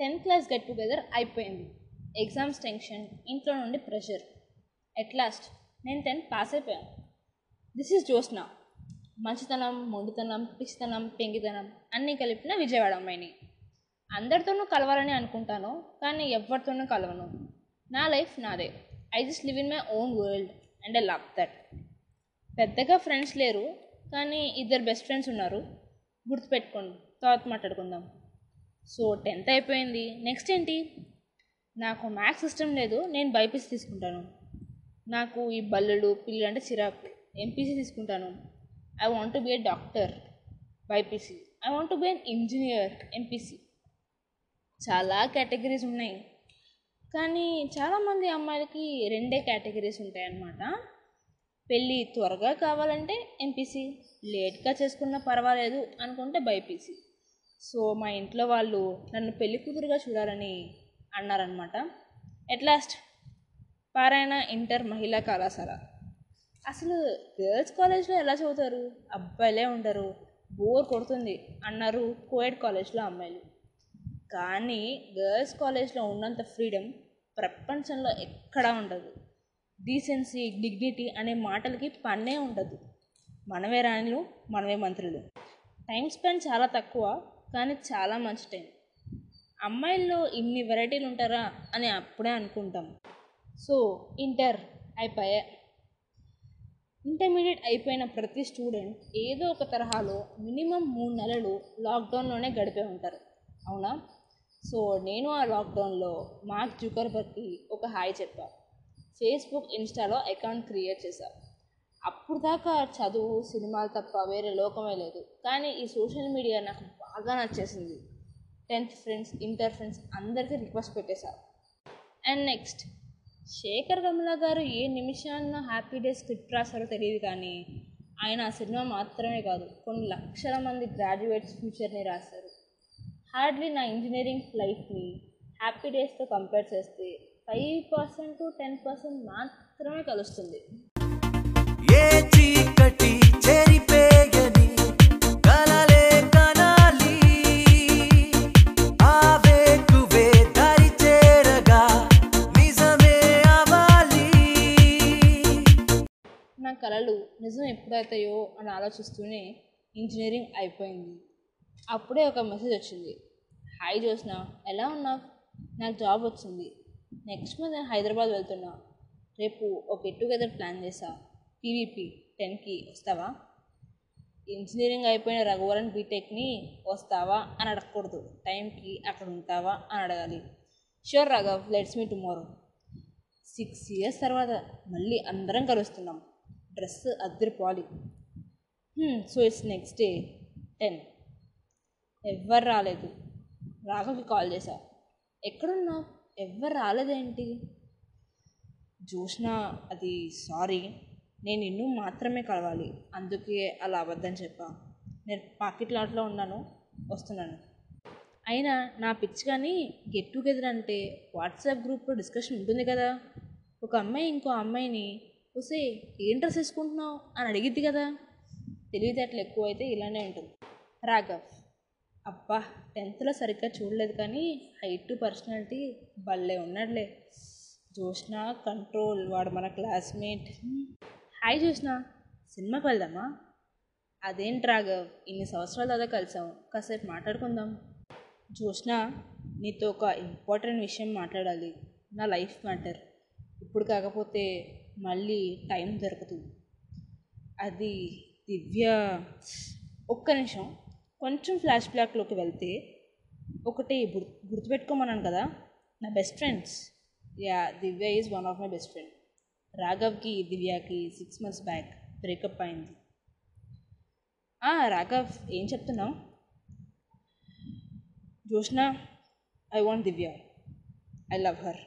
Tenth class get together అయిపోయింది. Exams tension ఇంట్లో నుండి ప్రెషర్. ఎట్ లాస్ట్ నేను టెన్త్ పాస్ అయిపోయాను. దిస్ ఈజ్ జోస్నా మంచితనం మొండితనం పిచ్చితనం పెంగితనం అన్నీ కలిపిన విజయవాడ అమ్మాయిని. అందరితోనూ కలవాలని అనుకుంటాను కానీ ఎవరితోనూ కలవను. నా లైఫ్ నాదే. I just live in my own world and I love that. పెద్దగా ఫ్రెండ్స్ లేరు కానీ ఇద్దరు బెస్ట్ ఫ్రెండ్స్ ఉన్నారు. గుర్తుపెట్టుకోండి. తర్వాత మాట్లాడుకుందాం. సో టెన్త్ అయిపోయింది. నెక్స్ట్ ఏంటి? నాకు మ్యాథ్స్ సిస్టమ్ లేదు నేను బైపీసీ తీసుకుంటాను. నాకు ఈ బల్లుడు పిల్లలు అంటే చిరాకు. ఎంపీసీ తీసుకుంటాను. I want to be a doctor BiPC. I want to be an engineer MPC. చాలా కేటగిరీస్ ఉన్నాయి. కానీ చాలామంది అమ్మాయిలకి రెండే కేటగిరీస్ ఉంటాయన్నమాట. పెళ్ళి త్వరగా కావాలంటే ఎంపీసీ లేట్గా చేసుకున్నా పర్వాలేదు అనుకుంటే బైపీసీ. సో మా ఇంట్లో వాళ్ళు నన్ను పెళ్ళి కూతురుగా చూడాలని అన్నారనమాట ఎట్ లాస్ట్ పారాయణ ఇంటర్ మహిళా కళాశాల. అసలు గర్ల్స్ కాలేజ్లో ఎలా చదువుతారు? అబ్బాయిలే ఉండరు. బోర్ కొడుతుంది అన్నారు కోయడ్ కాలేజ్లో అమ్మాయిలు. కానీ గర్ల్స్ కాలేజ్లో ఉన్నంత ఫ్రీడమ్ ప్రపంచంలో ఎక్కడా ఉండదు. డీసెన్సీ డిగ్నిటీ అనే మాటలకి పన్నే ఉండదు. మనమే రాణులు మనమే మంత్రులు. టైం స్పెండ్ చాలా తక్కువ. కానీ చాలా మంచి టైం. అమ్మాయిల్లో ఇన్ని వెరైటీలు ఉంటారా అని అప్పుడే అనుకుంటాం. సో ఇంటర్ అయిపోయా ఇంటర్మీడియట్ అయిపోయిన ప్రతి స్టూడెంట్ ఏదో ఒక తరహాలో మినిమం మూడు నెలలు లాక్డౌన్లోనే గడిపే ఉంటారు. అవునా? సో నేను ఆ లాక్డౌన్లో మార్క్ జుకర్బర్గ్కి ఒక హాయ్ చెప్పా. ఫేస్బుక్ ఇన్స్టాలో అకౌంట్ క్రియేట్ చేశా. అప్పుడు దాకా చదువు సినిమాలు తప్ప వేరే లోకమే లేదు. కానీ ఈ సోషల్ మీడియా నాకు బాగా నచ్చేసింది. టెన్త్ ఫ్రెండ్స్ ఇంటర్ ఫ్రెండ్స్ అందరికీ రిక్వెస్ట్ పెట్టేశా. అండ్ నెక్స్ట్ శేఖర్ కమల గారు ఏ నిమిషాన్న హ్యాపీ డే స్క్రిప్ట్ రాశారో తెలియదు కానీ ఆయన ఆ సినిమా మాత్రమే కాదు కొన్ని లక్షల మంది గ్రాడ్యుయేట్స్ ఫ్యూచర్ని రాశారు. హార్డ్లీ నా ఇంజనీరింగ్ లైఫ్ని హ్యాపీ డేస్తో కంపేర్ చేస్తే five percent to ten percent మాత్రమే కలుస్తుంది. ఏ చీకటి చెరిపేయని నా కళలు నిజం ఎప్పుడవుతాయో అని ఆలోచిస్తూనే ఇంజనీరింగ్ అయిపోయింది. అప్పుడే ఒక మెసేజ్ వచ్చింది. హాయ్ జోస్న ఎలా ఉన్నావు? నాకు జాబ్ వచ్చింది. నెక్స్ట్ మంత్ నేను హైదరాబాద్ వెళ్తున్నా. రేపు ఒక గెట్ టుగెదర్ ప్లాన్ చేసా పీవీపీ టెన్కి వస్తావా? ఇంజనీరింగ్ అయిపోయిన రఘువరన్ బీటెక్ని వస్తావా అని అడగకూడదు. టైంకి అక్కడ ఉంటావా అని అడగాలి. Sure Raghav let's meet tomorrow. Six years తర్వాత మళ్ళీ అందరం కలుస్తున్నాం. Dress అద్దరిపోవాలి. So it's next day ten ఎవ్వరు రాలేదు. రాఘవ్కి కాల్ చేశా. ఎక్కడున్నావు ఎవ్వరు రాలేదేంటి? చూసినా అది సారీ నేను నిన్ను మాత్రమే కలవాలి. అందుకే అలా అబద్ధం చెప్పా. నేను పాకెట్ లాట్లో ఉన్నాను వస్తున్నాను. అయినా నా పిచ్చి కానీ గెట్ టుగెదర్ అంటే వాట్సాప్ గ్రూప్లో డిస్కషన్ ఉంటుంది కదా. ఒక అమ్మాయి ఇంకో అమ్మాయిని ఒసే ఏం డ్రెస్ వేసుకుంటున్నావు? అని అడిగిద్ది కదా. తెలివితేటలు ఎక్కువ అయితే ఇలానే ఉంటుంది. రాఘవ్ అబ్బా టెన్త్లో సరిగ్గా చూడలేదు కానీ హైట్ పర్సనాలిటీ భలే ఉన్నాడులే. జోష్న కంట్రోల్ వాడు మన క్లాస్మేట్. హాయ్ జోష్న సినిమాకి వెళ్దామా? అదేంటి రాఘవ్ ఇన్ని సంవత్సరాల దాదా కలిసాం కాసేపు మాట్లాడుకుందాం. జోష్న నీతో ఒక ఇంపార్టెంట్ విషయం మాట్లాడాలి. నా లైఫ్ మ్యాటర్. ఇప్పుడు కాకపోతే మళ్ళీ టైం దొరకదు. అది దివ్య ఒక్క నిమిషం. కొంచెం ఫ్లాష్ బ్యాక్లోకి వెళ్తే ఒకటి గుర్తు గుర్తుపెట్టుకోమన్నాను కదా నా best friends. Yeah Divya is one of my best friend. రాఘవ్కి దివ్యకి సిక్స్ మంత్స్ బ్యాక్ బ్రేకప్ అయింది. రాఘవ్ ఏం చెప్తున్నావు? Jyotsna I want Divya. I love her.